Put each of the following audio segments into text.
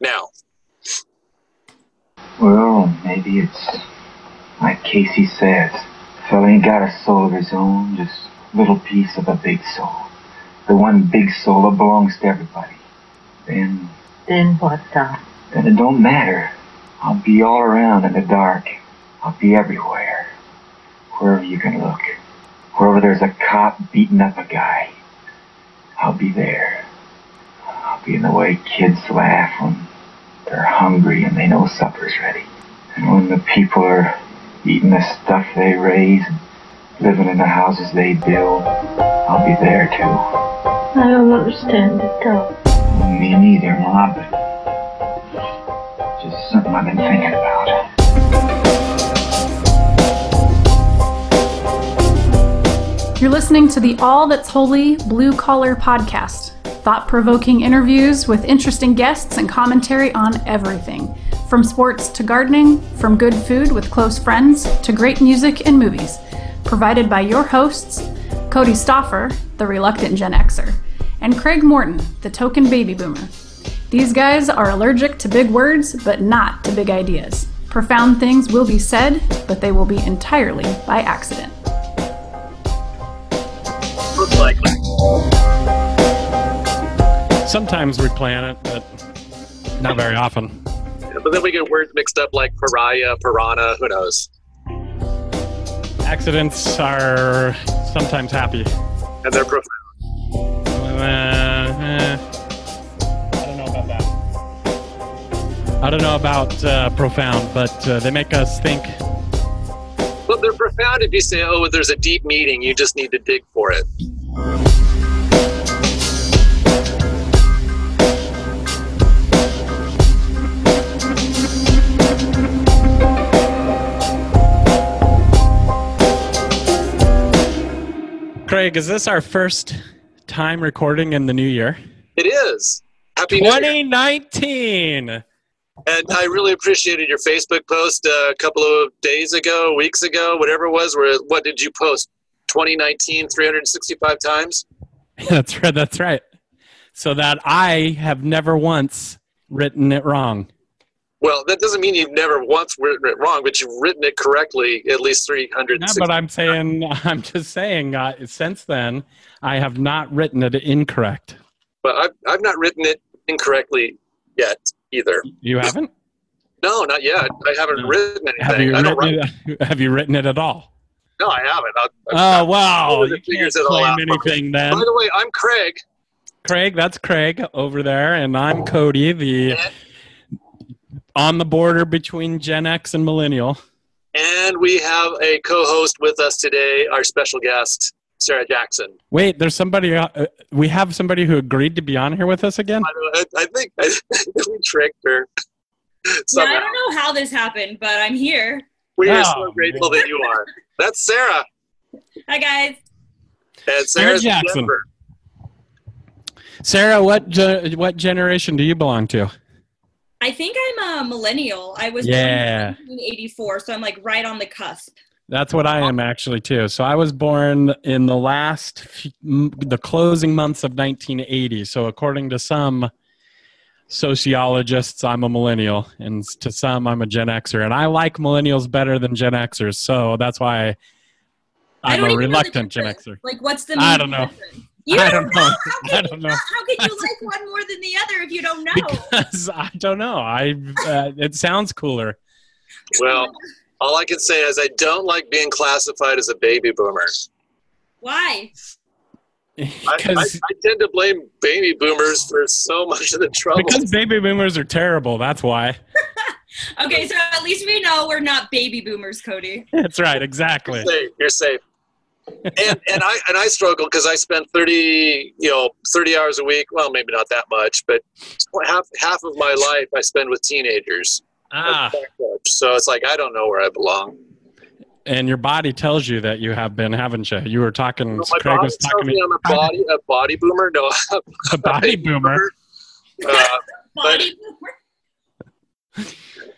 Now, Well, maybe it's like Casey says. Fella ain't got a soul of his own, just a little piece of a big soul. The one big soul that belongs to everybody. Then, Then what, Doc? then it don't matter. I'll be all around in the dark. I'll be everywhere. Wherever you can look. Wherever there's a cop beating up a guy. I'll be there. I'll be in the way kids laugh when they're hungry and they know supper's ready. And when the people are eating the stuff they raise and living in the houses they build, I'll be there too. I don't understand it, Doc. Me neither, Ma, but just something I've been thinking about. You're listening to the All That's Holy Blue Collar podcast. Thought provoking interviews with interesting guests and commentary on everything from sports to gardening, from good food with close friends to great music and movies. Provided by your hosts, Cody Stoffer, the reluctant Gen Xer, and Craig Morton, the token baby boomer. These guys are allergic to big words, but not to big ideas. Profound things will be said, but they will be entirely by accident. Sometimes we plan it, but not very often. But then we get words mixed up like pariah, piranha, who knows? Accidents are sometimes happy. And they're profound. Uh, eh, I don't know about that. I don't know about uh, profound, but uh, they make us think. Well, they're profound if you say, oh, there's a deep meaning, you just need to dig for it. Craig, is this our first time recording in the new year? It is. Happy New Year. 2019. And I really appreciated your Facebook post a couple of days ago, weeks ago, whatever it was. Where what did you post? 2019, 365 times. that's right. That's right. So that I have never once written it wrong. Well, that doesn't mean you've never once written it wrong, but you've written it correctly at least 300. No, but I'm saying, I'm just saying, uh, since then, I have not written it incorrect. But I've, I've not written it incorrectly yet either. You haven't? No, not yet. I haven't No. written Have you, I don't written it, have you written it at all? No, I haven't. I'll, Oh, wow. You can't claim anything then. By the way, I'm Craig. Craig, that's Craig over there, and I'm Cody, the on the border between Gen X and Millennial. And we have a co-host with us today, our special guest, Sarah Jackson. Wait, there's somebody. Uh, uh, we have somebody who agreed to be on here with us again. I, I, I think I, we tricked her. Yeah, I don't know how this happened, but I'm here. We are Oh, so grateful that you are. That's Sarah. Hi guys. And Sarah Jackson. Denver. Sarah, what ge- what generation do you belong to? I think I'm a millennial. I was Yeah. born in 1984, so I'm like right on the cusp. That's what I am actually too. So I was born in the last, the closing months of 1980. So according to some sociologists, I'm a millennial, and to some, I'm a Gen Xer, and I like millennials better than Gen Xers. So that's why I I'm don't a even know the reluctant Gen. Xer. Like, what's the? I don't know. difference? You I don't, don't know. know. How I don't know. How can you like one more than the other if you don't know? Because I don't know. I uh, it sounds cooler. Well, all I can say is I don't like being classified as a baby boomer. Why? I, I, Because I tend to blame baby boomers for so much of the trouble. because baby boomers are terrible. That's why. Okay, so at least we know we're not baby boomers, Cody. That's right. Exactly. You're safe. You're safe. And and I and I struggle because I spend thirty you know thirty hours a week. Well, maybe not that much, but half half of my life I spend with teenagers. Ah, So it's like I don't know where I belong. and your body tells you that you have been, haven't you? You were talking. So my Craig body was tells talking me to I'm a body a body boomer. No, a body boomer. Uh, Body boomer.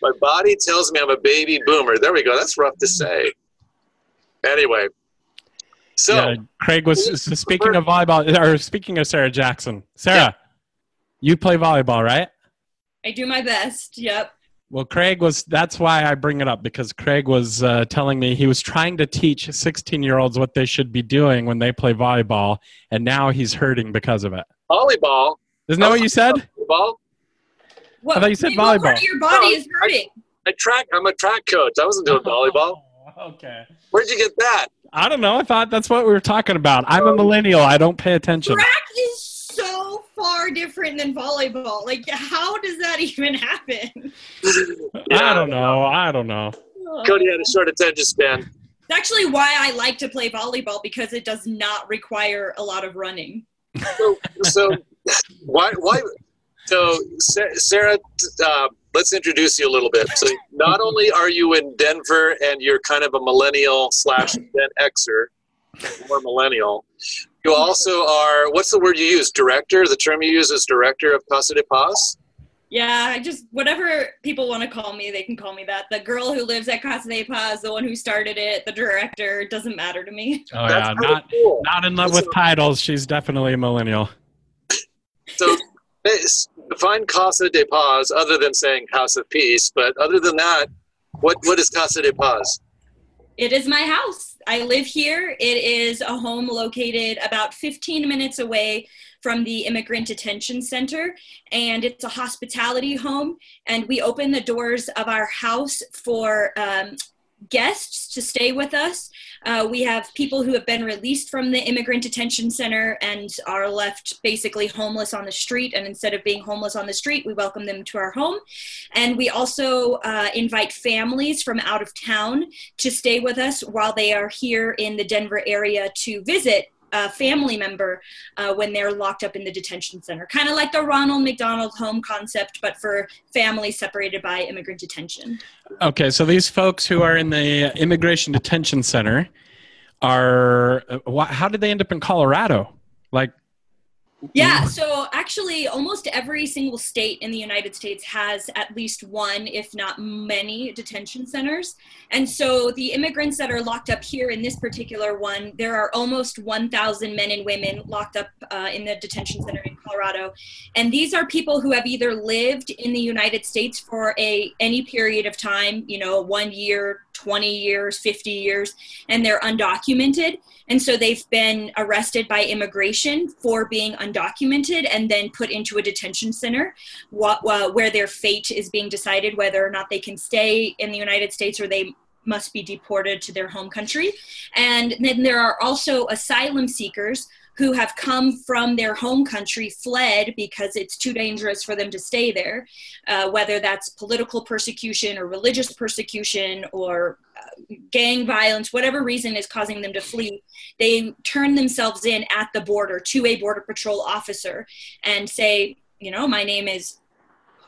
my body tells me I'm a baby boomer. There we go. That's rough to say. Anyway, so yeah, Craig was s- speaking of volleyball, or speaking of Sarah Jackson. Sarah, you play volleyball, right? I do my best. Yep. Well, Craig was, that's why I bring it up because Craig was uh, telling me he was trying to teach 16 year olds what they should be doing when they play volleyball, and now he's hurting because of it. Volleyball. Isn't that what you said? Volleyball. What, I thought you said maybe what part volleyball. of your body Oh, is hurting. I track. I'm a track coach. I wasn't doing volleyball. okay. Where'd you get that? I don't know. I thought that's what we were talking about. I'm a millennial. I don't pay attention. Track is so far different than volleyball. Like, how does that even happen? I don't know. I don't know. Cody had a short attention span. It's actually why I like to play volleyball because it does not require a lot of running. So, so why? Why? So, Sarah, uh, let's introduce you a little bit. So, not only are you in Denver and you're kind of a millennial slash Gen Xer, or millennial, you also are. What's the word you use? Director. The term you use is director of Casa de Paz. Yeah, I just whatever people want to call me, they can call me that. The girl who lives at Casa de Paz, the one who started it, the director, doesn't matter to me. Oh That's yeah, not cool. not in love That's with titles. She's definitely a millennial. So, it's- define Casa de Paz other than saying House of Peace. But other than that, what what is Casa de Paz? It is my house. I live here. It is a home located about 15 minutes away from the Immigrant Detention Center, and it's a hospitality home. And we open the doors of our house for um, guests to stay with us. Uh, we have people who have been released from the Immigrant Detention Center and are left basically homeless on the street. And instead of being homeless on the street, we welcome them to our home. And we also uh, invite families from out of town to stay with us while they are here in the Denver area to visit a family member uh, when they're locked up in the detention center. Kind of like the Ronald McDonald home concept, but for families separated by immigrant detention. Okay, so these folks who are in the immigration detention center are. uh, How did they end up in Colorado? Like, Yeah, so actually, almost every single state in the United States has at least one, if not many, detention centers. And so the immigrants that are locked up here in this particular one, there are almost 1,000 men and women locked up uh, in the detention center Colorado. And these are people who have either lived in the United States for a any period of time, you know, one year, 20 years, 50 years, and they're undocumented. And so they've been arrested by immigration for being undocumented and then put into a detention center wh- wh- where their fate is being decided whether or not they can stay in the United States or they must be deported to their home country. And then there are also asylum seekers who have come from their home country, fled because it's too dangerous for them to stay there, uh, whether that's political persecution or religious persecution or uh, gang violence, whatever reason is causing them to flee, they turn themselves in at the border to a Border Patrol officer and say, you know, my name is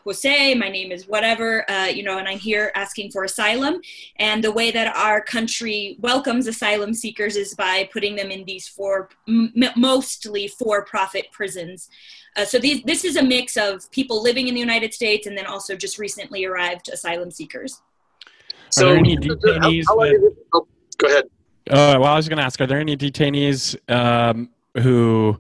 Jose, my name is whatever, uh, you know, and I'm here asking for asylum. And the way that our country welcomes asylum seekers is by putting them in these for m- mostly for-profit prisons. Uh, so these, this is a mix of people living in the United States and then also just recently arrived asylum seekers. So, there any detainees how long that- did oh, go ahead. uh, well, I was going to ask, are there any detainees um, who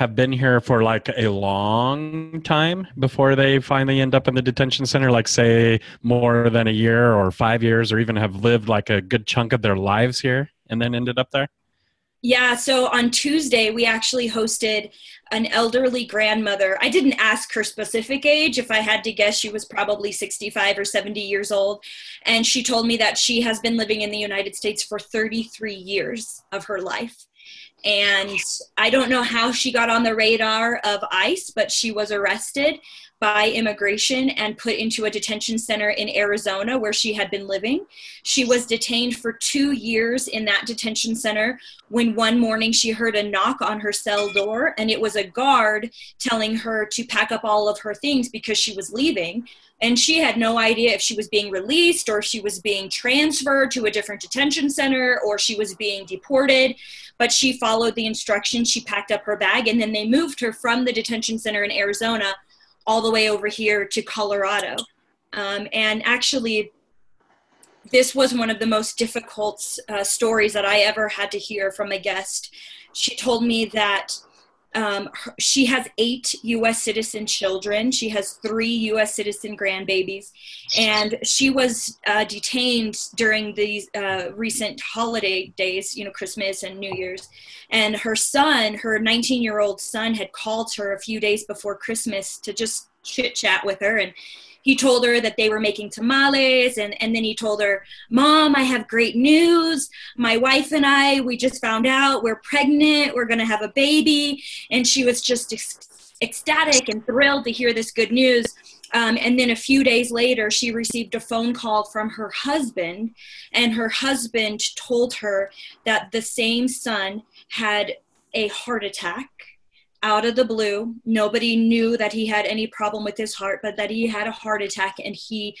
have been here for like a long time before they finally end up in the detention center, like say more than a year or five years, or even have lived like a good chunk of their lives here and then ended up there? Yeah, so on Tuesday, we actually hosted an elderly grandmother. I didn't ask her specific age. If I had to guess, she was probably 65 or 70 years old. And she told me that she has been living in the United States for 33 years of her life. And I don't know how she got on the radar of ICE, but she was arrested by immigration and put into a detention center in Arizona where she had been living. She was detained for two years in that detention center when one morning she heard a knock on her cell door and it was a guard telling her to pack up all of her things because she was leaving. And she had no idea if she was being released or she was being transferred to a different detention center or she was being deported. But she followed the instructions. She packed up her bag and then they moved her from the detention center in Arizona all the way over here to Colorado. Um, and actually, this was one of the most difficult uh, stories that I ever had to hear from a guest. She told me that Um, her, she has eight U.S. citizen children. She has three U.S. citizen grandbabies, and she was uh, detained during these uh, recent holiday days, you know, Christmas and New Year's. And her son, her 19-year-old son, had called her a few days before Christmas to just chit chat with her and he told her that they were making tamales and, and then he told her mom i have great news. My wife and i we just found out we're pregnant we're going to have a baby. And she was just ec- ecstatic and thrilled to hear this good news. Um, and then a few days later she received a phone call from her husband and her husband told her that the same son had a heart attack out of the blue. Nobody knew that he had any problem with his heart, but that he had a heart attack and he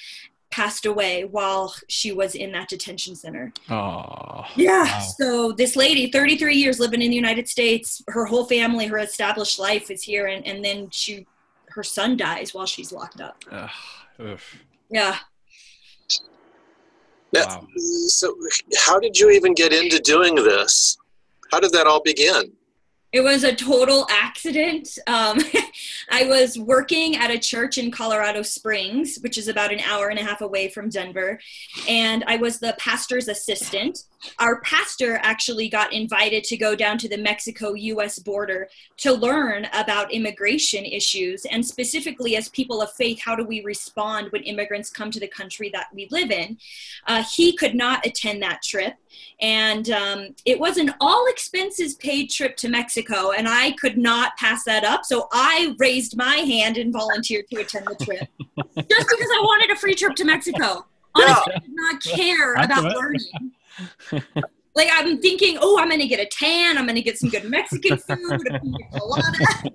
passed away while she was in that detention center. Oh. Yeah. Wow. So this lady, 33 years living in the United States, her whole family, her established life is here and, and then she her son dies while she's locked up. Ugh. Oof. Yeah. Now, Wow. So, how did you even get into doing this? How did that all begin? It was a total accident. Um, I was working at a church in Colorado Springs, which is about an hour and a half away from Denver, and I was the pastor's assistant. Our pastor actually got invited to go down to the Mexico US border to learn about immigration issues, and specifically as people of faith, how do we respond when immigrants come to the country that we live in? Uh, he could not attend that trip and um, it was an all expenses paid trip to Mexico, and I could not pass that up. So I raised my hand and volunteered to attend the trip just because I wanted a free trip to Mexico. Honestly, I did not care about learning. Like I'm thinking, oh, I'm gonna get a tan. I'm gonna get some good Mexican food. a pina colada.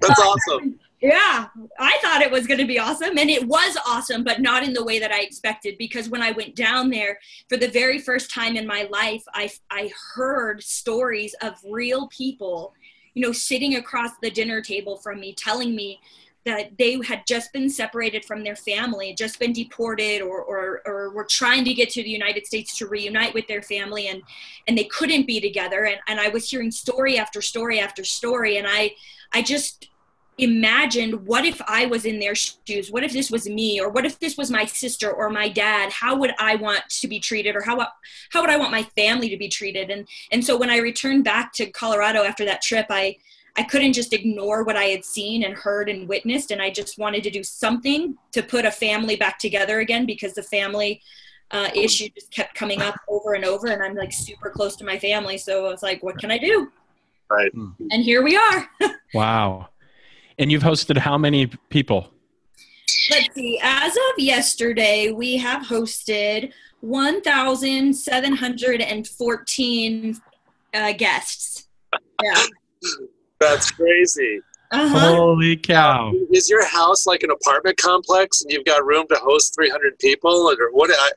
That's awesome. Yeah, I thought it was going to be awesome, and it was awesome, but not in the way that I expected. Because when I went down there for the very first time in my life, I I heard stories of real people, you know, sitting across the dinner table from me, telling me that they had just been separated from their family, just been deported, or or or were trying to get to the United States to reunite with their family, and and they couldn't be together. And and I was hearing story after story after story, and I I just imagined what if I was in their shoes? What if this was me? Or what if this was my sister or my dad? How would I want to be treated? Or how, how would I want my family to be treated? And, and so when I returned back to Colorado after that trip, I, I couldn't just ignore what I had seen and heard and witnessed. And I just wanted to do something to put a family back together again because the family uh, issue just kept coming up over and over. And I'm like super close to my family. So I was like, what can I do? Right. And here we are. Wow. And you've hosted how many people? Let's see. As of yesterday, we have hosted 1,714 uh, guests. Yeah. That's crazy. Uh-huh. Holy cow. Is your house like an apartment complex and you've got room to host 300 people? Or what? I,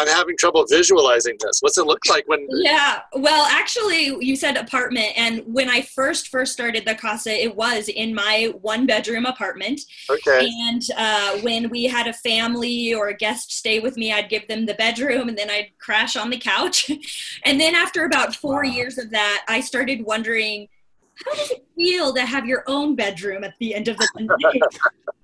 I'm having trouble visualizing this. What's it look like when? Yeah. Well, actually, you said apartment, and when I first first started the casa, it was in my one bedroom apartment. Okay. And uh, when we had a family or a guest stay with me, I'd give them the bedroom, and then I'd crash on the couch. and then after about four years of that, I started wondering. How does it feel to have your own bedroom at the end of the day?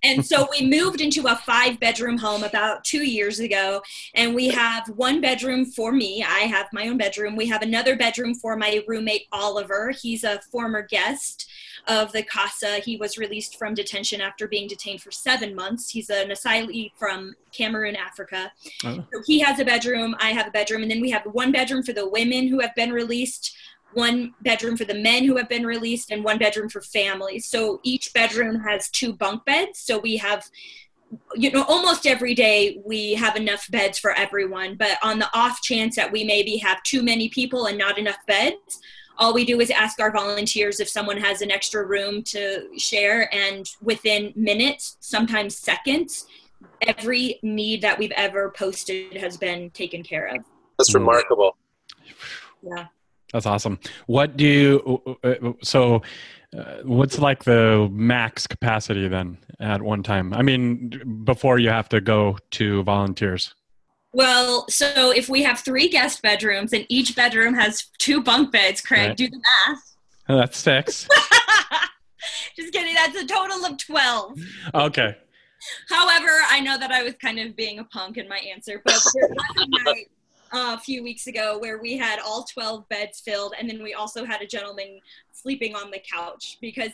and so we moved into a five bedroom home about two years ago and we have one bedroom for me. I have my own bedroom. We have another bedroom for my roommate oliver. He's a former guest of the casa. He was released from detention after being detained for seven months. He's an asylee from cameroon africa. Oh. so he has a bedroom i have a bedroom and then we have one bedroom for the women who have been released one bedroom for the men who have been released and one bedroom for families. So each bedroom has two bunk beds. So we have, you know, almost every day we have enough beds for everyone. But on the off chance that we maybe have too many people and not enough beds, all we do is ask our volunteers if someone has an extra room to share. And within minutes, sometimes seconds, every need that we've ever posted has been taken care of. That's remarkable. Yeah. That's awesome. What do you, uh, so uh, what's like the max capacity then at one time? I mean, before you have to go to volunteers. Well, so if we have three guest bedrooms and each bedroom has two bunk beds, Craig, Right. do the math. That's six. Just kidding. That's a total of 12. Okay. However, I know that I was kind of being a punk in my answer, but there was a night uh, a few weeks ago where we had all 12 beds filled, and then we also had a gentleman sleeping on the couch because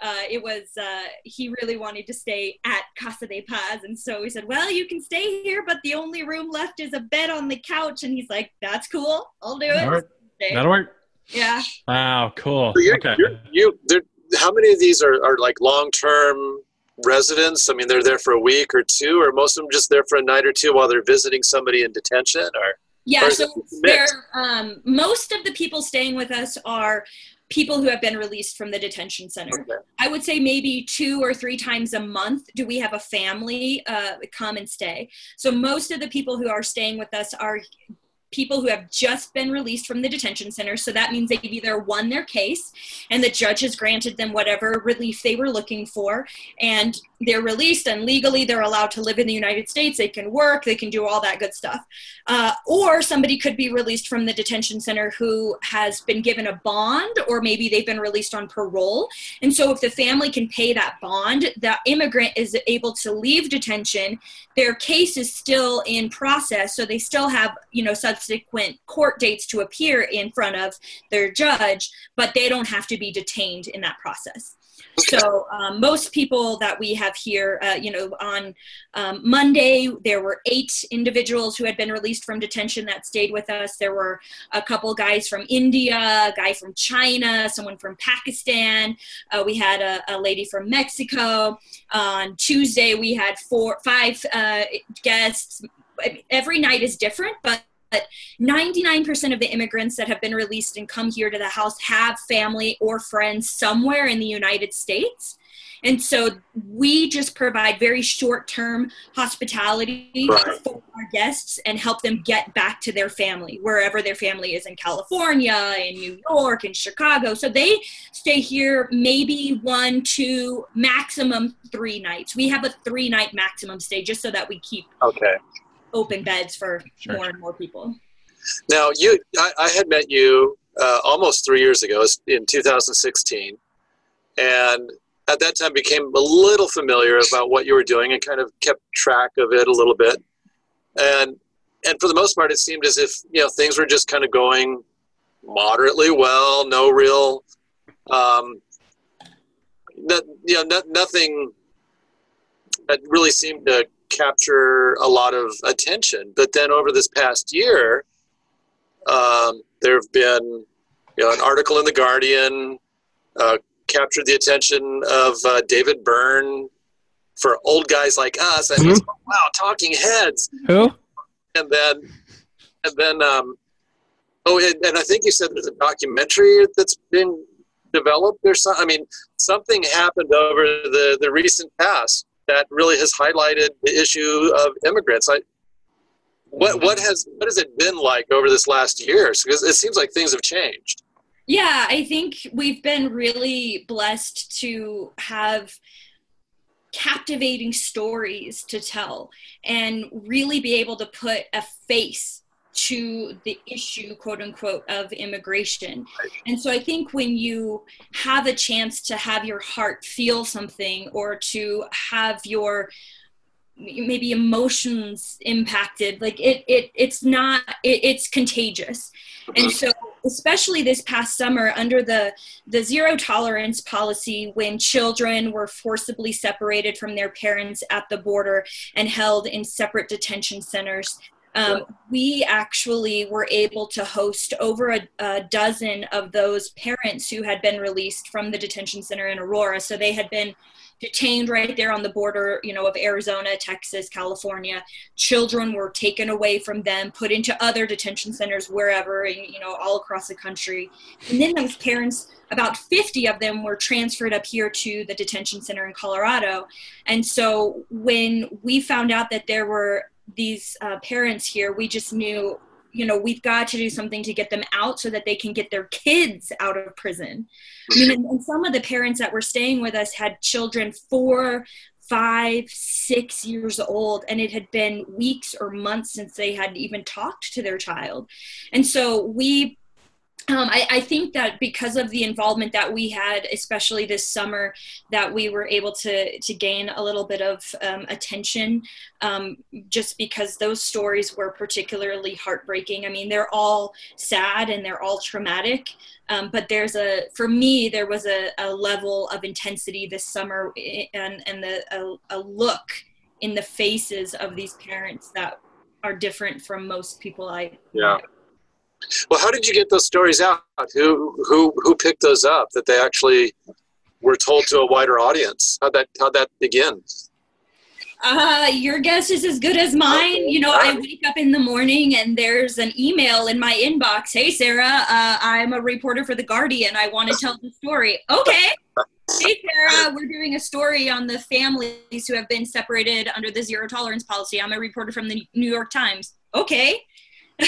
uh, it was uh, he really wanted to stay at Casa de Paz, and so we said, "Well, you can stay here, but the only room left is a bed on the couch." And he's like, "That's cool. I'll do it." That'll work. That'll work. Yeah. Wow, cool. So you're, Okay. you're, you, there, how many of these are, are like long-term residents? I mean, they're there for a week or two, or most of them just there for a night or two while they're visiting somebody in detention, or Yeah, so there, um, most of the people staying with us are people who have been released from the detention center. Okay. I would say maybe two or three times a month do we have a family uh, come and stay. So most of the people who are staying with us are people who have just been released from the detention center. So that means they've either won their case and the judge has granted them whatever relief they were looking for, and they're released and legally they're allowed to live in the United States. They can work, they can do all that good stuff. Uh, or somebody could be released from the detention center who has been given a bond, or maybe they've been released on parole. And so, if the family can pay that bond, the immigrant is able to leave detention. Their case is still in process, so they still have, you know, subsequent court dates to appear in front of their judge, but they don't have to be detained in that process. So um, most people that we have here, uh, you know, on um, Monday there were eight individuals who had been released from detention that stayed with us. There were a couple guys from India, a guy from China, someone from Pakistan. Uh, we had a, a lady from Mexico. on Tuesday we had four, five uh, guests. Every night is different, but. But 99% of the immigrants that have been released and come here to the house have family or friends somewhere in the United States. And so we just provide very short term hospitality Right. for our guests and help them get back to their family, wherever their family is in California, in New York, in Chicago. So they stay here maybe one, two, maximum three nights. We have a three night maximum stay just so that we keep okay. Open beds for Sure. more and more people. Now, you, I, I had met you uh, almost three years ago in 2016, and at that time became a little familiar about what you were doing and kind of kept track of it a little bit. And and for the most part, it seemed as if you know things were just kind of going moderately well. No real, um, no, you know, no, nothing that really seemed to capture a lot of attention. But then over this past year, um, there have been you know, an article in the Guardian uh, captured the attention of uh, David Byrne for old guys like us. And it's, wow, talking heads. Who? And then, and then, um, oh, and, and I think you said there's a documentary that's been developed or something. I mean, something happened over the, the recent past that really has highlighted the issue of immigrants. I, what what has what has it been like over this last year? Because it seems like things have changed. Yeah, I think we've been really blessed to have captivating stories to tell and really be able to put a face to the issue, quote unquote, of immigration. And so I think when you have a chance to have your heart feel something or to have your maybe emotions impacted like it, it it's not it, it's contagious and so especially this past summer under the the zero tolerance policy when children were forcibly separated from their parents at the border and held in separate detention centers um, we actually were able to host over a, a dozen of those parents who had been released from the detention center in aurora so they had been detained right there on the border, you know, of Arizona, Texas, California. Children were taken away from them, put into other detention centers wherever, you know, all across the country. And then those parents, about 50 of them were transferred up here to the detention center in Colorado. And so when we found out that there were these uh, parents here, we just knew you know we've got to do something to get them out so that they can get their kids out of prison. I mean and, and some of the parents that were staying with us had children four five six years old and it had been weeks or months since they had even talked to their child. And so we um, I, I, think that because of the involvement that we had, especially this summer, that we were able to to gain a little bit of um, attention, um, just because those stories were particularly heartbreaking. I mean, they're all sad and they're all traumatic, um, but there's a for me there was a, a, level of intensity this summer and and the a, a look in the faces of these parents that are different from most people I yeah. Well, how did you get those stories out? Who who who picked those up that they actually were told to a wider audience? How'd that how'd that begin? Uh, your guess is as good as mine. You know, I wake up in the morning and there's an email in my inbox. Hey, Sarah, uh, I'm a reporter for The Guardian. I want to tell the story. Okay. Hey, Sarah, we're doing a story on the families who have been separated under the zero tolerance policy. I'm a reporter from the New York Times. Okay.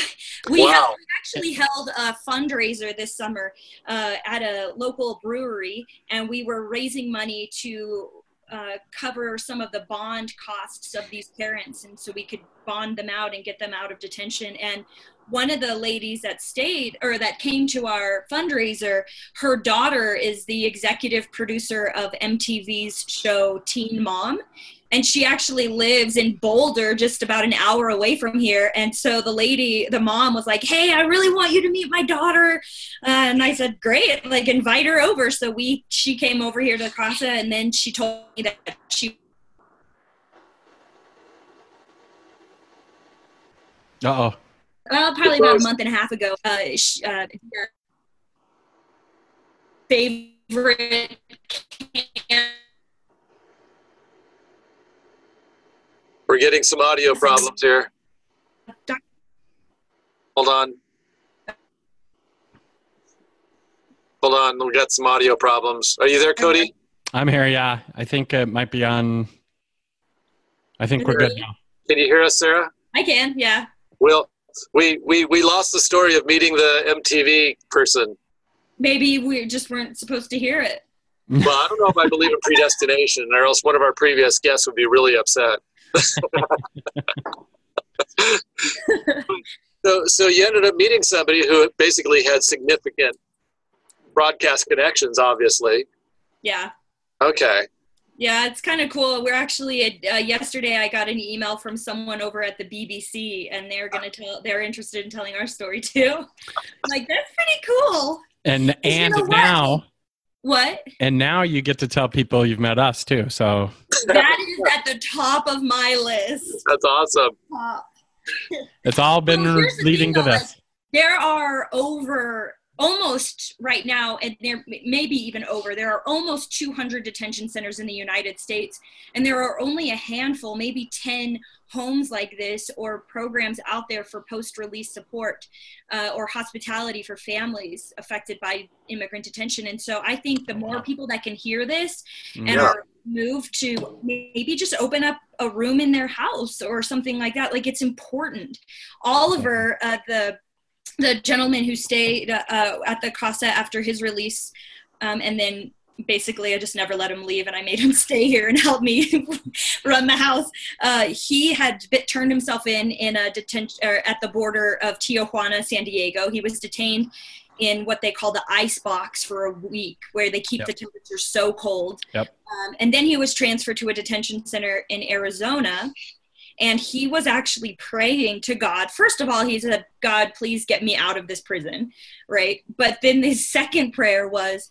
we, wow. have, actually held a fundraiser this summer uh, at a local brewery, and we were raising money to uh, cover some of the bond costs of these parents, and so we could bond them out and get them out of detention. And one of the ladies that stayed or that came to our fundraiser, her daughter is the executive producer of MTV's show Teen Mom and she actually lives in Boulder, just about an hour away from here. And so the lady, the mom, was like, "Hey, I really want you to meet my daughter," uh, and I said, "Great, like invite her over." So we, she came over here to Casa, and then she told me that she. Uh oh. Well, probably about a month and a half ago. Uh, she, uh, favorite We're getting some audio problems here. Hold on. Hold on, we got some audio problems. Are you there, Cody? I'm here. Yeah, I think it might be on. I think we're good now. Can you hear us, Sarah? I can. Yeah. Well, we we we lost the story of meeting the MTV person. Maybe we just weren't supposed to hear it. Well, I don't know if I believe in predestination, or else one of our previous guests would be really upset. So, so you ended up meeting somebody who basically had significant broadcast connections, obviously. Yeah. Okay. Yeah, it's kind of cool. We're actually uh, yesterday. I got an email from someone over at the BBC, and they're gonna tell. They're interested in telling our story too. like that's pretty cool. And and you know now what? And now you get to tell people you've met us too. So that is at the top of my list. That's awesome. it's all been well, leading to this. Like, there are over almost right now, and there maybe even over, there are almost 200 detention centers in the United States, and there are only a handful, maybe 10 homes like this or programs out there for post-release support uh, or hospitality for families affected by immigrant detention. And so I think the more people that can hear this and yeah. are moved to maybe just open up a room in their house or something like that, like it's important. Oliver, uh, the the gentleman who stayed uh, at the Casa after his release, um, and then basically I just never let him leave, and I made him stay here and help me run the house. Uh, he had bit, turned himself in in a detention at the border of Tijuana, San Diego. He was detained in what they call the ice box for a week, where they keep yep. the temperature so cold. Yep. Um, and then he was transferred to a detention center in Arizona and he was actually praying to God. First of all, he said, God, please get me out of this prison, right? But then his second prayer was,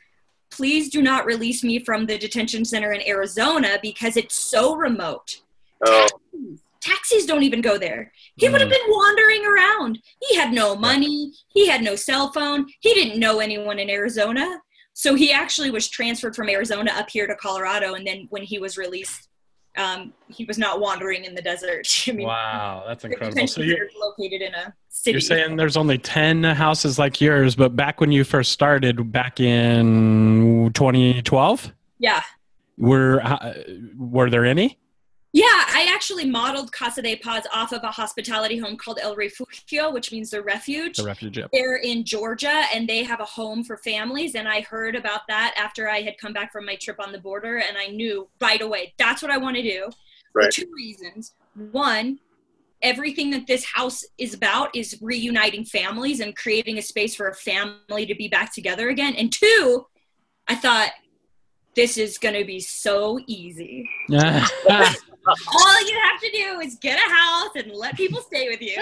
please do not release me from the detention center in Arizona because it's so remote. Oh. Taxis, taxis don't even go there. He mm. would have been wandering around. He had no money, he had no cell phone, he didn't know anyone in Arizona. So he actually was transferred from Arizona up here to Colorado. And then when he was released, um, he was not wandering in the desert. I mean, wow, that's incredible. So you're located in a city. You're saying there's only ten houses like yours, but back when you first started, back in 2012, yeah, were uh, were there any? Yeah, I actually modeled Casa de Paz off of a hospitality home called El Refugio, which means the refuge. The refuge. Yep. They're in Georgia, and they have a home for families. And I heard about that after I had come back from my trip on the border, and I knew right away that's what I want to do. Right. For two reasons. One, everything that this house is about is reuniting families and creating a space for a family to be back together again. And two, I thought this is going to be so easy. All you have to do is get a house and let people stay with you.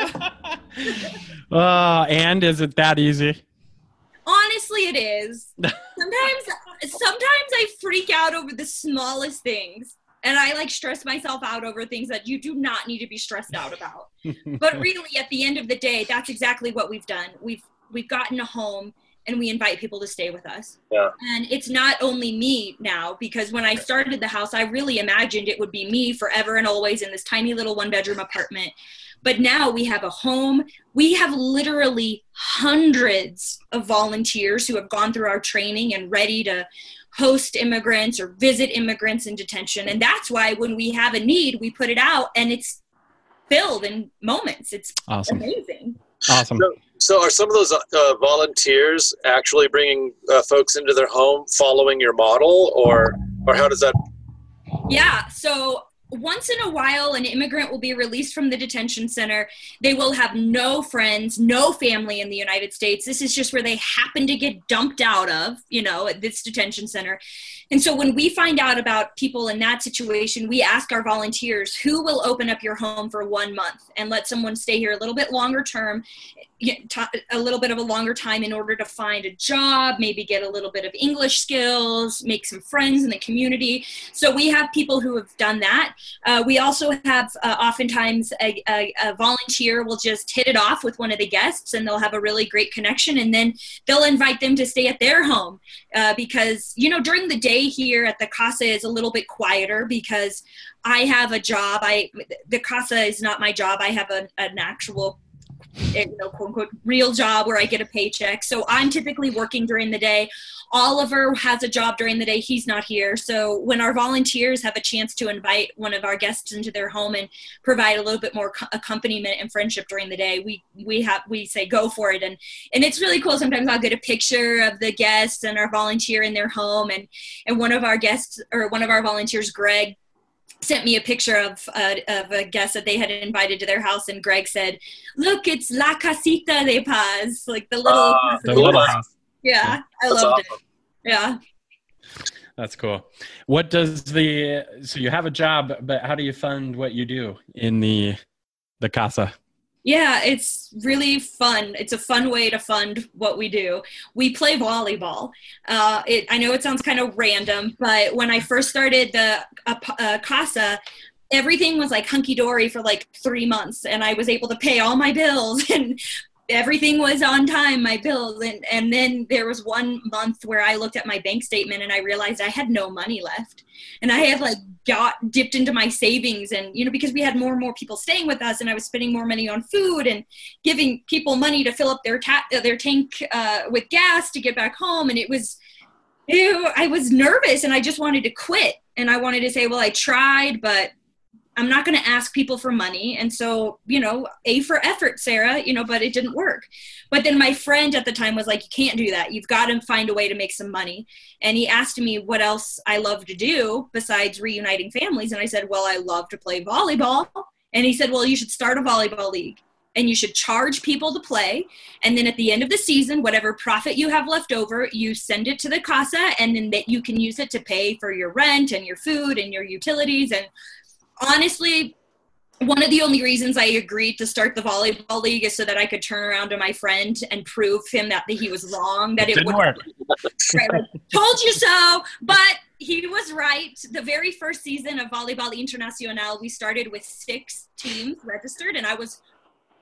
uh, and is it that easy? Honestly, it is. Sometimes, sometimes I freak out over the smallest things, and I like stress myself out over things that you do not need to be stressed out about. but really, at the end of the day, that's exactly what we've done. We've we've gotten a home and we invite people to stay with us. Yeah. And it's not only me now because when I started the house, I really imagined it would be me forever and always in this tiny little one bedroom apartment. But now we have a home. We have literally hundreds of volunteers who have gone through our training and ready to host immigrants or visit immigrants in detention. And that's why when we have a need, we put it out and it's filled in moments. It's awesome. amazing. Awesome. So, so are some of those uh, volunteers actually bringing uh, folks into their home following your model or or how does that yeah so once in a while an immigrant will be released from the detention center. They will have no friends no family in the united states. This is just where they happen to get dumped out of you know at this detention center and so when we find out about people in that situation we ask our volunteers who will open up your home for one month and let someone stay here a little bit longer term a little bit of a longer time in order to find a job, maybe get a little bit of English skills, make some friends in the community. So we have people who have done that. Uh, we also have uh, oftentimes a, a, a, volunteer will just hit it off with one of the guests and they'll have a really great connection and then they'll invite them to stay at their home uh, because, you know, during the day here at the Casa is a little bit quieter because I have a job. I the Casa is not my job. I have a, an actual you know, quote unquote, real job where I get a paycheck. So I'm typically working during the day. Oliver has a job during the day. He's not here. So when our volunteers have a chance to invite one of our guests into their home and provide a little bit more accompaniment and friendship during the day, we we have we say go for it. And and it's really cool. Sometimes I'll get a picture of the guests and our volunteer in their home, and and one of our guests or one of our volunteers, Greg, sent me a picture of, uh, of a guest that they had invited to their house, and Greg said, "Look, it's La Casita de Paz, like the little, uh, the little house." Yeah, I That's loved awesome. it. Yeah. That's cool. What does the so you have a job, but how do you fund what you do in the the casa? Yeah, it's really fun. It's a fun way to fund what we do. We play volleyball. Uh, it, I know it sounds kind of random, but when I first started the uh, uh, Casa, everything was like hunky dory for like three months, and I was able to pay all my bills and everything was on time my bills and and then there was one month where i looked at my bank statement and i realized i had no money left and i had like got dipped into my savings and you know because we had more and more people staying with us and i was spending more money on food and giving people money to fill up their ta- their tank uh, with gas to get back home. And it was ew, i was nervous and i just wanted to quit. And i wanted to say well i tried but I'm not going to ask people for money. And so, you know, A for effort, Sarah, you know, but it didn't work. But then my friend at the time was like, you can't do that. You've got to find a way to make some money. And he asked me what else I love to do besides reuniting families. And I said, well, I love to play volleyball. And he said, well, you should start a volleyball league and you should charge people to play. And then at the end of the season, whatever profit you have left over, you send it to the casa and then that you can use it to pay for your rent and your food and your utilities and honestly, one of the only reasons I agreed to start the volleyball league is so that I could turn around to my friend and prove him that he was wrong, that it, didn't work. Right, like, told you so, but he was right. The very first season of Volleyball Internacional, we started with six teams registered, and I was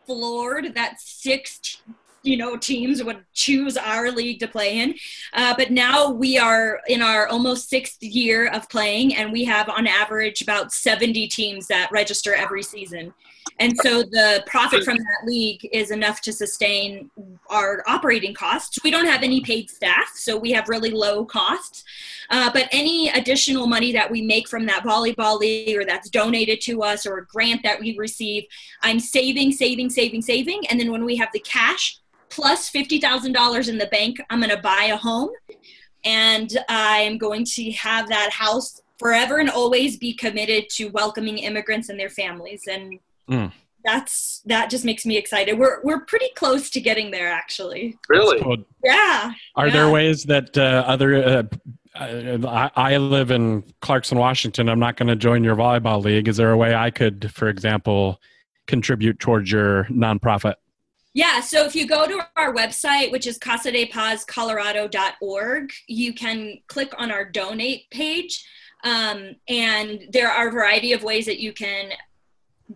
floored that six you know teams would choose our league to play in. Uh, but now we are in our almost sixth year of playing and we have on average about 70 teams that register every season and so the profit from that league is enough to sustain our operating costs. We don't have any paid staff so we have really low costs. Uh, but any additional money that we make from that volleyball league or that's donated to us or a grant that we receive i'm saving saving saving saving. And then when we have the cash plus $50,000 in the bank, I'm going to buy a home. And I'm going to have that house forever and always be committed to welcoming immigrants and their families. And mm. that's that just makes me excited. We're we're pretty close to getting there, actually. Really? Cool. Yeah. Are Yeah. there ways that uh, other? Uh, uh, I, I live in Clarkston, Washington. I'm not going to join your volleyball league. Is there a way I could, for example, contribute towards your nonprofit? Yeah, so if you go to our website, which is Casa de Paz casadepazcolorado.org, you can click on our donate page. Um, and there are a variety of ways that you can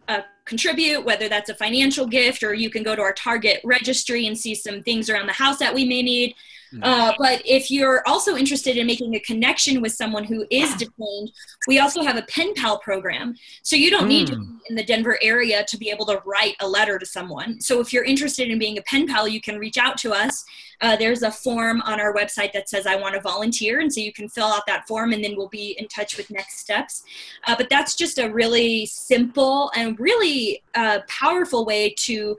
uh, contribute, whether that's a financial gift or you can go to our Target registry and see some things around the house that we may need. Uh, but if you're also interested in making a connection with someone who is detained, we also have a pen pal program. So you don't need to be in the Denver area to be able to write a letter to someone. So if you're interested in being a pen pal, you can reach out to us. Uh, there's a form on our website that says I want to volunteer, and so you can fill out that form, and then we'll be in touch with next steps. Uh, but that's just a really simple and really uh, powerful way to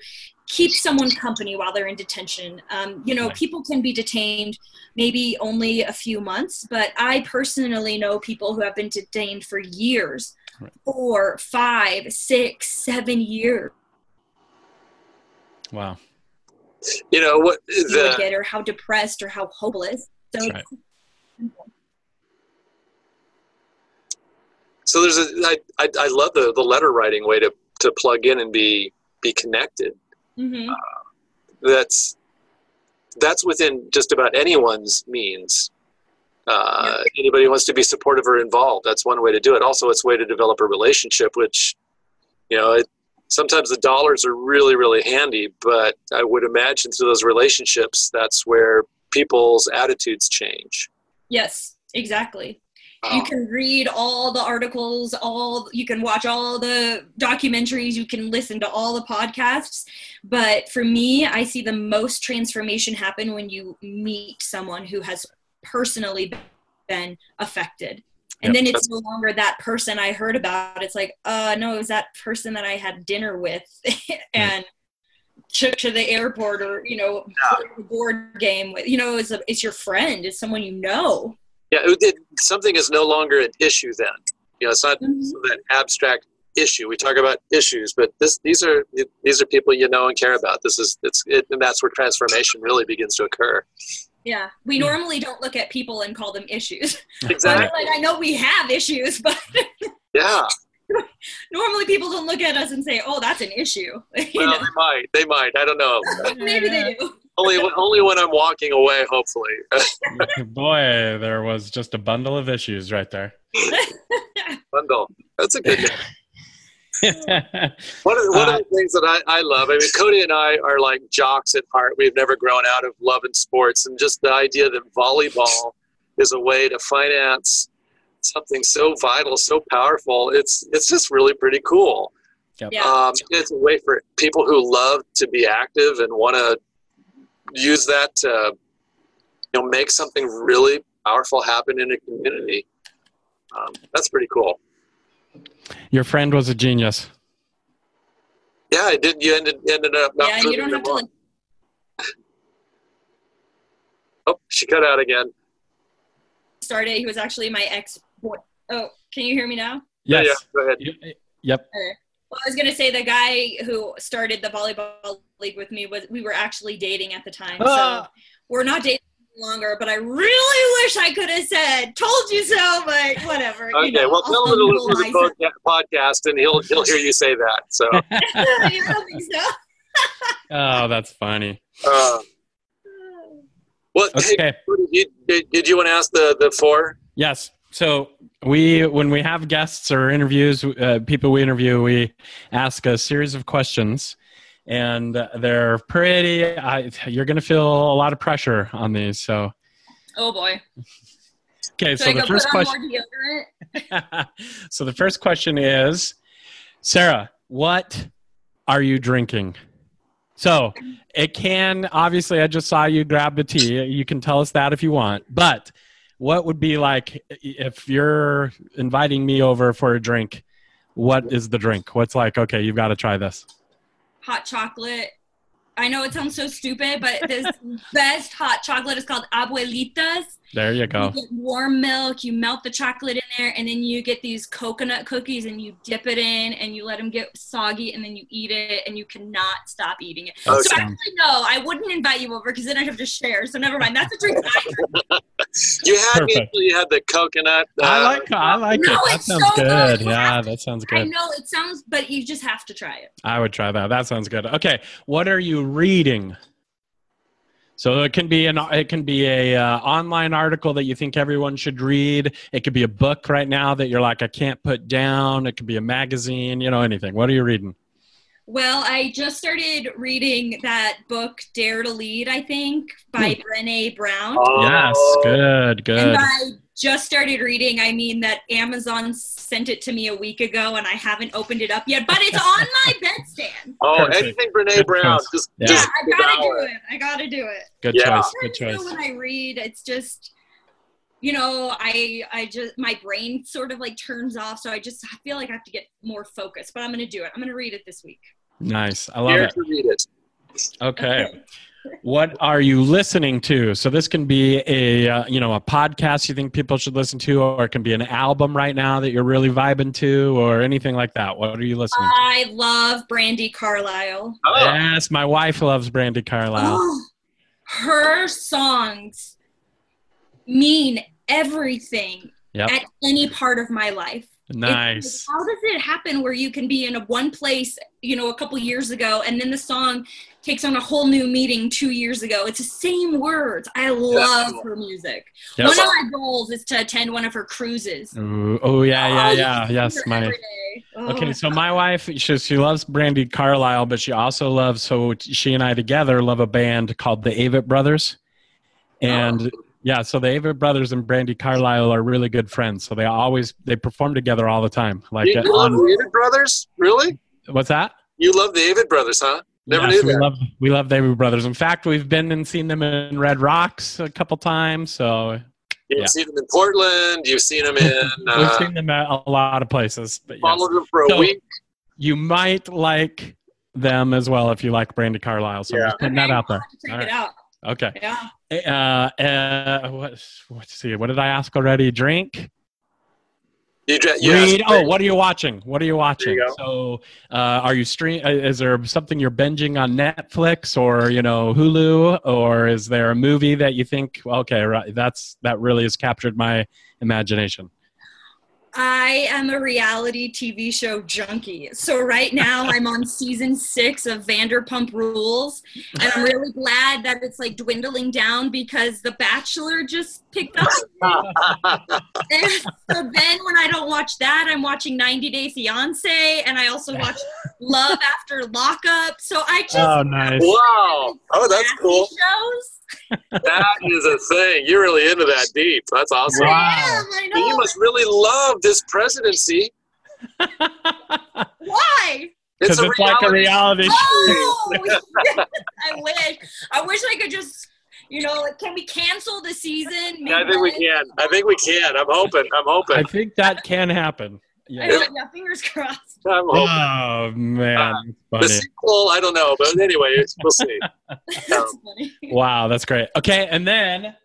keep someone company while they're in detention. Um, you know, Right. people can be detained maybe only a few months, but I personally know people who have been detained for years Right. four, five, six, seven years. Wow. You know what? You get or how depressed or how hopeless. So That's so there's a. I, I, I love the, the letter writing way to, to plug in and be be connected. Mhm. That's that's within just about anyone's means. Uh, Anybody who wants to be supportive or involved, that's one way to do it. Also, it's a way to develop a relationship, which, you know, it, sometimes the dollars are really, really handy, but I would imagine through those relationships, that's where people's attitudes change. Yes, exactly. You can read all the articles, all you can watch all the documentaries, you can listen to all the podcasts. But for me, I see the most transformation happen when you meet someone who has personally been affected. And Yep. then it's no longer that person I heard about. It's like, uh, no, it was that person that I had dinner with and took to the airport or, you know, a board game with. You know, it's, a, it's your friend, it's someone you know. Yeah, it, it, something is no longer an issue then. You know, it's not Mhm. that abstract issue. We talk about issues, but this these are these are people you know and care about. This is it's it, and that's where transformation really begins to occur. Yeah, we normally don't look at people and call them issues. Exactly. like I know we have issues, but Yeah. normally people don't look at us and say, "Oh, that's an issue." Well, know? they might. They might. I don't know. Maybe they do. Only only when I'm walking away. Hopefully. Boy, there was just a bundle of issues right there. Bundle. That's a good name. One of, one of the things that I, I love, I mean, Cody and I are like jocks at heart. We've never grown out of love and sports, and just the idea that volleyball is a way to finance something so vital, so powerful. It's it's just really pretty cool. Yeah. Um, it's a way for people who love to be active and want to use that to, you know, make something really powerful happen in a community. Um, that's pretty cool. Your friend was a genius. Yeah, I did. You ended ended up not yeah, you don't have to. Like, Oh, she cut out again. Started. He was actually my ex. boy. Oh, can you hear me now? Yes. Yeah, yeah, go ahead. You- Yep. Well, I was gonna say the guy who started the volleyball league with me was we were actually dating at the time. Ah. So we're not dating longer. But I really wish I could have said "told you so," but whatever. you Okay, know, well, tell him to I'll listen to the podcast, and he'll he'll hear you say that. So, myself. you don't think so? Oh, that's funny. uh, what? Hey, Okay. you, did, did you want to ask the the four? Yes. So we, when we have guests or interviews, uh, people we interview, we ask a series of questions, and they're pretty. I, you're going to feel a lot of pressure on these. So, Oh boy! okay. Should So I the first question. so the first question is, Sarah, what are you drinking? So it can obviously. I just saw you grab the tea. You can tell us that if you want. But what would be like if you're inviting me over for a drink? What is the drink? What's like? Okay, you've got to try this. Hot chocolate, I know it sounds so stupid, but this best hot chocolate is called Abuelitas. There you You go. get warm milk, you melt the chocolate in there, and then you get these coconut cookies and you dip it in and you let them get soggy and then you eat it and you cannot stop eating it. Oh, so actually, no, I wouldn't invite you over because then I'd have to share. So never mind. That's a drink I drink. You had me until you had the coconut. I uh, like I like No, it. That sounds so good. good. Yeah, have that sounds good. I know it sounds, but you just have to try it. I would try that. That sounds good. Okay, what are you reading? So it can be an it can be a uh, online article that you think everyone should read. It could be a book right now that you're like I can't put down. It could be a magazine. You know anything. What are you reading? Well, I just started reading that book, Dare to Lead, I think, by hmm. Brene Brown. oh, Yes, good, good. And good. I just started reading. I mean, that Amazon sent it to me a week ago, and I haven't opened it up yet. But it's on my bedstand. Oh, Perfect. anything Brene Good Brown. Just, Yeah. Yeah, I gotta do it. I gotta do it. Good Yeah. choice. Good choice. when I read, it's just, you know, I I just my brain sort of like turns off, so I just I feel like I have to get more focused. But I'm gonna do it. I'm gonna read it this week. Nice. I love Dare it. to read it. Okay. What are you listening to? So this can be a uh, you know a podcast you think people should listen to, or it can be an album right now that you're really vibing to, or anything like that. What are you listening to? I love Brandi Carlile. Oh, Yes, my wife loves Brandi Carlile. Oh, her songs mean everything Yep. at any part of my life. Nice. like, how does it happen where you can be in a one place, you know, a couple years ago, and then the song takes on a whole new meaning two years ago? It's the same words. I love her music. Yep. One of my goals is to attend one of her cruises. Ooh, oh yeah, yeah, Oh, yeah. Yes, her my. Oh, Okay, so my wife, she, she loves Brandi Carlile, but she also loves. So she and I together love a band called the Avett Brothers, and oh. Yeah, so the Avett Brothers and Brandi Carlile are really good friends. So they always they perform together all the time. Like you uh, love the Avett Brothers? Really? what's that? You love the Avett Brothers, huh? Never Yes, knew we love we love the Avett Brothers. In fact, we've been and seen them in Red Rocks a couple times. So You've yeah. seen them in Portland. You've seen them in. we've Uh, seen them at a lot of places. But yes. followed them for a So- week. you might like them as well if you like Brandi Carlile. So I'm Yeah. just putting that out there. Check All it right. out. Okay. Yeah. Uh, uh, what, let's see. What did I ask already? Drink? You, dra- you Read? Oh, what are you watching? What are you watching? You So, uh, are you stream? uh, Is there something you're binging on Netflix or you know Hulu, or is there a movie that you think okay, right? That's that really has captured my imagination. I am a reality TV show junkie. So right now I'm on season six of Vanderpump Rules, and I'm really glad that it's like dwindling down because The Bachelor just picked up. And so then when I don't watch that, I'm watching 90 Day Fiance, and I also watch Love After Lockup. So I just Oh, nice. Wow. Oh, that's cool. Shows. That is a thing. You're really into that deep. That's awesome. Wow. I am, I And you must really love this presidency. Why? Because it's, like a reality show. Oh, I wish. I wish I could just, you know, like, can we cancel the season? Yeah, I think we can. I think we can. I'm hoping. I'm hoping. I think that can happen. I Yeah. know, yeah, fingers crossed. I'm. Oh man, The funny. sequel, I don't know, but anyway, we'll see. That's funny. Wow, that's great. Okay, and then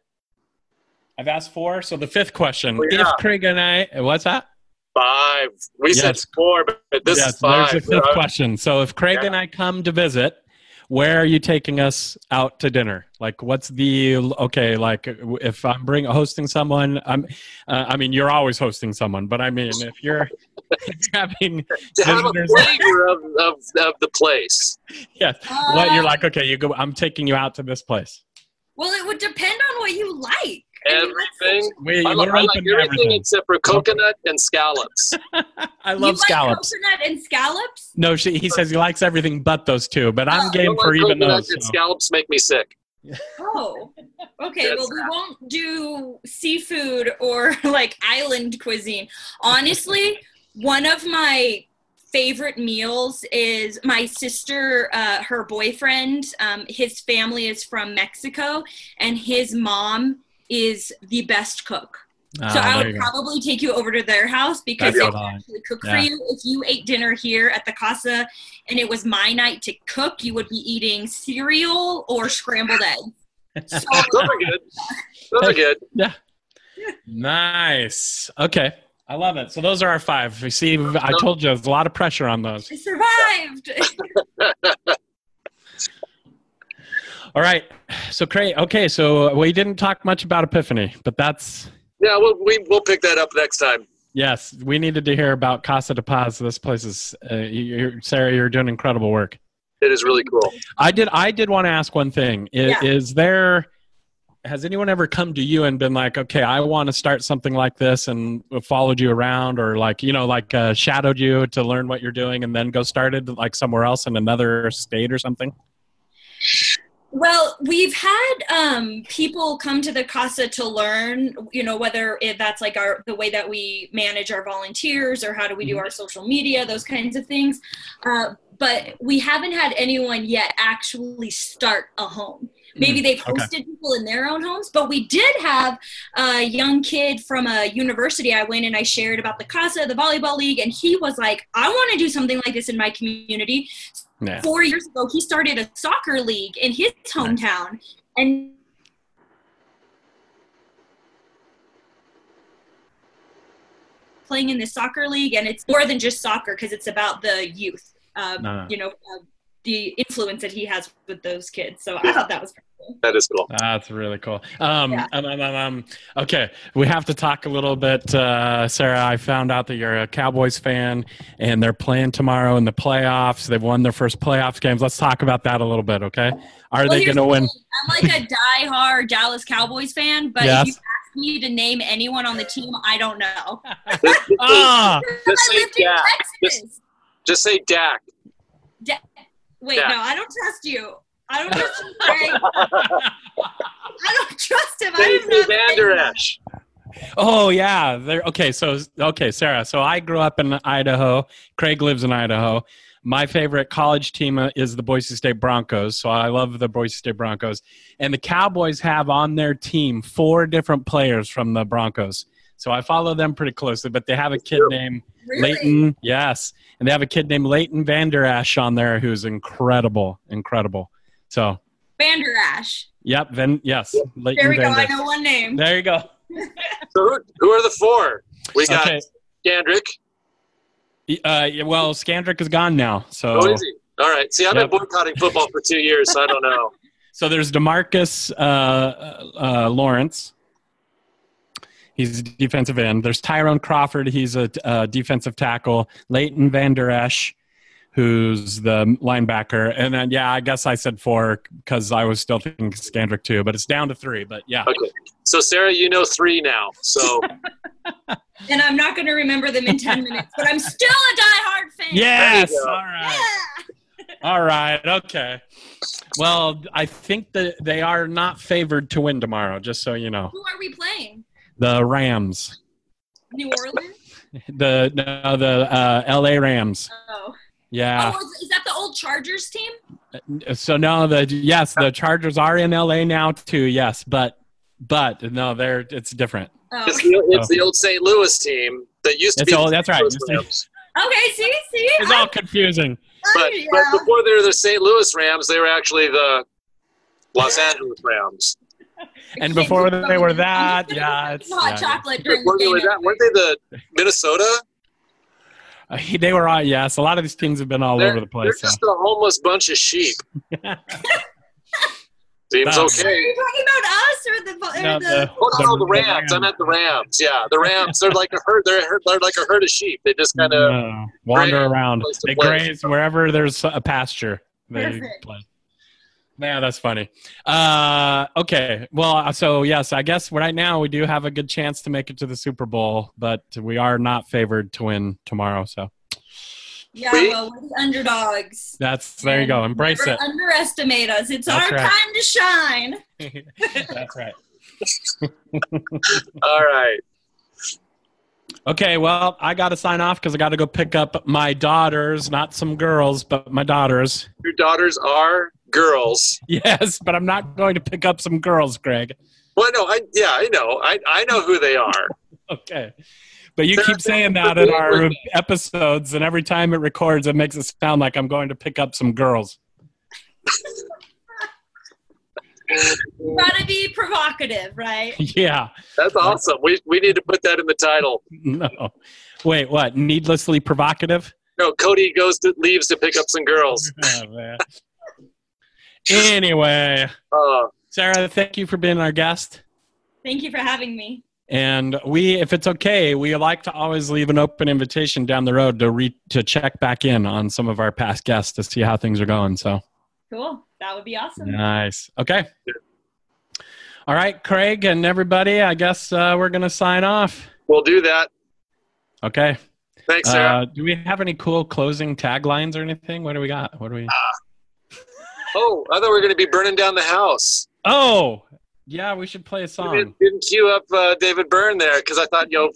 I've asked four. So the fifth question: Oh, yeah. If Craig and I, what's that? Five. We said four, but this yes, is five. there's the fifth Uh, question. So if Craig Yeah. and I come to visit, where are you taking us out to dinner? Like, what's the okay? Like, if I'm bring hosting someone, I'm. Uh, I mean, you're always hosting someone, but I mean, if you're having, to have a visitors- flavor of, of, of the place. yes, what you're like, okay, you go. I'm taking you out to this place. Well, it would depend on what you like. I mean, that's Everything. We, I, we're like, I like everything, everything. except for coconut and scallops. I You love like scallops. coconut and scallops? No, she, he says he likes everything but those two, but I'm Oh, game for like even coconut those. so. scallops make me sick. Oh, okay. That's well, we won't do seafood or like island cuisine. Honestly, one of my favorite meals is my sister, uh, her boyfriend. Um, his family is from Mexico, and his mom is the best cook. Ah, so I would you go. probably take you over to their house because That's they what actually cook Yeah. for you. If you ate dinner here at the casa and it was my night to cook, you would be eating cereal or scrambled eggs. So, Those are good. Those are good. Yeah. Nice. Okay. I love it. So those are our five. You see, I told you there's a lot of pressure on those. I survived. All right. So great. Okay. So we didn't talk much about Epiphany, but that's Yeah, we'll, we, we'll pick that up next time. yes. We needed to hear about Casa de Paz. This place is, uh, you're, Sarah. You're doing incredible work. It is really cool. I did. I did want to ask one thing. Is, Yeah. is there? Has anyone ever come to you and been like, "Okay, I want to start something like this," and followed you around, or like you know, like uh, shadowed you to learn what you're doing, and then go started like somewhere else in another state or something? Well, we've had um, people come to the casa to learn, you know, whether it, that's like our the way that we manage our volunteers or how do we do our social media, those kinds of things. Uh, but we haven't had anyone yet actually start a home. Maybe they've okay. hosted people in their own homes, but we did have a young kid from a university. I went and I shared about the casa, the volleyball league, and he was like, "I want to do something like this in my community." Yeah. four years ago he started a soccer league in his hometown and playing in this soccer league and it's more than just soccer because it's about the youth um, No, no. you know uh, the influence that he has with those kids so i thought that was pretty cool That is cool. That's really cool. Um, Yeah. um, um, um, um, okay, we have to talk a little bit. Uh, Sarah, I found out that you're a Cowboys fan, and they're playing tomorrow in the playoffs. They've won their first playoffs games. Let's talk about that a little bit, okay? Are Well, they going to the win? i'm like a die-hard dallas cowboys fan but Yes. if you ask me to name anyone on the team i don't know Ah, Just I say lived Dak. Texas. Just say Dak. Wait, Yeah. no, I don't trust you. I don't trust you, Greg. I don't trust him. I Say didn't know Van Der Esch. oh yeah. They're, okay, so okay, Sarah. So I grew up in Idaho. Craig lives in Idaho. My favorite college team uh, is the Boise State Broncos. So I love the Boise State Broncos. And the Cowboys have on their team four different players from the Broncos. So I follow them pretty closely, but they have a kid named Really? Leighton. Yes. And they have a kid named Leighton Vander Esch on there who's incredible. Incredible. So, Vander Ash. yep. Then, yes. Leighton There we go. I know one name. There you go. So who, who are the four? We got Okay. Gandrick. Uh, well, Scandrick is gone now. So, Oh, is he? All right. See, I've Yep. been boycotting football for two years, so I don't know. so there's Demarcus uh, uh, Lawrence. He's a defensive end. There's Tyrone Crawford. He's a uh, defensive tackle. Leighton Vander Esch, who's the linebacker. And then, yeah, I guess I said four because I was still thinking Scandrick too, but it's down to three. But yeah. Okay. So, Sarah, you know three now. So, And I'm not going to remember them in 10 minutes, but I'm still a die-hard fan. Yes. There you go. All right. Yeah. All right. Okay. Well, I think that they are not favored to win tomorrow, just so you know. Who are we playing? The Rams. New Orleans? The no, the uh, L.A. Rams. Oh. Yeah. oh, is, is that the old Chargers team? So no, the yes, the Chargers are in L.A. now too. Yes, but but no, they're it's different. Oh. it's the, it's the old St. Louis team that used to It's be. all- the that's right. Louis It's the- Rams. Okay, see, see? It's all confusing. But, yeah. but before they were the St. Louis Rams, they were actually the Los Angeles Rams. And before Keep they were that, yeah, it's- hot yeah. chocolate during the they were game. that, weren't they the Minnesota? Uh, they were all yes. A lot of these teams have been all They're, over the place. they're. So. just a homeless bunch of sheep. Seems Um, Are you talking about us or the? Or No, the, the- Oh no, The- the Rams. the I meant the Rams. Yeah, the Rams. They're like a herd. They're, they're like a herd of sheep. They just kind of. No, wander around. They play. graze wherever there's a pasture. They Perfect. play. Yeah, that's funny. Uh, okay, well, uh, so yes, I guess right now we do have a good chance to make it to the Super Bowl, but we are not favored to win tomorrow. So yeah, We- well, we're the underdogs. that's there you go. Embrace never it. Underestimate us. It's That's our right. time to shine. that's right. All right. Okay, well, I got to sign off because I got to go pick up my daughters, not some girls, but my daughters. Your daughters are girls. Yes, but I'm not going to pick up some girls, Greg. Well, no, I yeah, I know, I I know who they are. Okay. But you Sarah, keep saying that in our episodes, and every time it records, it makes it sound like I'm going to pick up some girls. Gotta be provocative, right? Yeah. That's awesome. We we need to put that in the title. No. Wait, what? Needlessly provocative? No, Cody goes to leaves to pick up some girls. Oh, man. Anyway, Uh, Sarah, thank you for being our guest. Thank you for having me. And we, if it's okay, we like to always leave an open invitation down the road to re- to check back in on some of our past guests to see how things are going. So Cool. That would be awesome. nice. Okay. All right, Craig and everybody. I guess uh, we're gonna sign off. we'll do that. Okay. Thanks, Sarah. Uh, do we have any cool closing taglines or anything? What do we got? What do we? Oh, I thought we were going to be burning down the house. Oh, yeah. We should play a song. didn't, didn't cue up uh, David Byrne there because I thought, you know,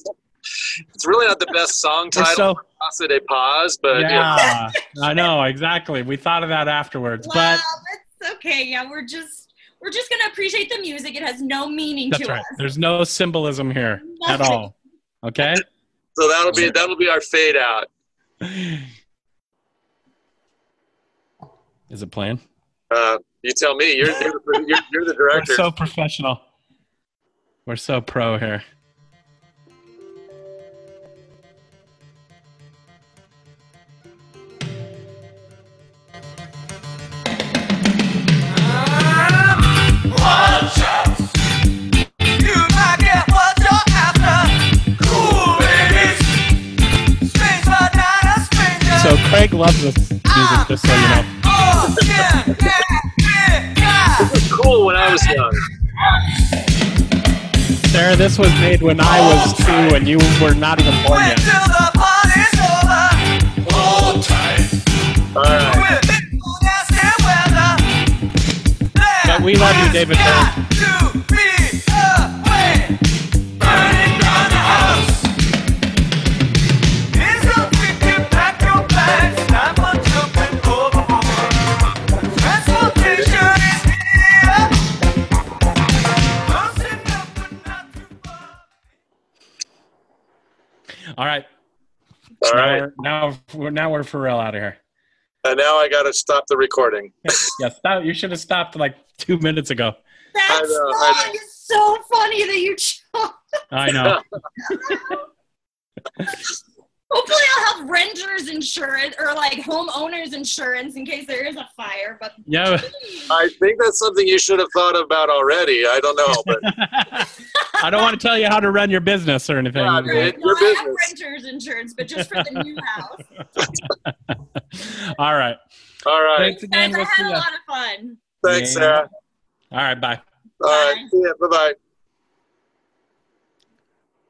it's really not the best song title so- for Casa de Paz, but you know, yeah, I know exactly. We thought of that afterwards, Well, but that's okay. Yeah, we're just we're just gonna appreciate the music. It has no meaning that's to right. us. There's no symbolism here at all. Okay. so that'll be that'll be our fade out. Is it playing? Uh, you tell me. You're you're, the- you're, you're the We're so professional. We're so pro here. So Craig loves this music, just so you know. This was cool when I was young. Sarah, this was made when I was two and you were not even born yet. All right. But we love you, David Byrne. All now right. We're, now, we're, now we're for real out of here. And now I got to stop the recording. Yeah, stop. You should have stopped like two minutes ago. That I know, I song is so funny that you chose. I know. Hopefully, I'll have renters insurance or like homeowners insurance in case there is a fire. But Yeah. I think that's something you should have thought about already. I don't know, but I don't want to tell you how to run your business or anything. Yeah, but- It- no, your I have renters insurance, but just for the new house. All right. all right. Thanks again. Guys, I We'll see had a lot of fun. Thanks, Yeah. Sarah. All right. Bye. All right. Bye. See ya. Bye bye.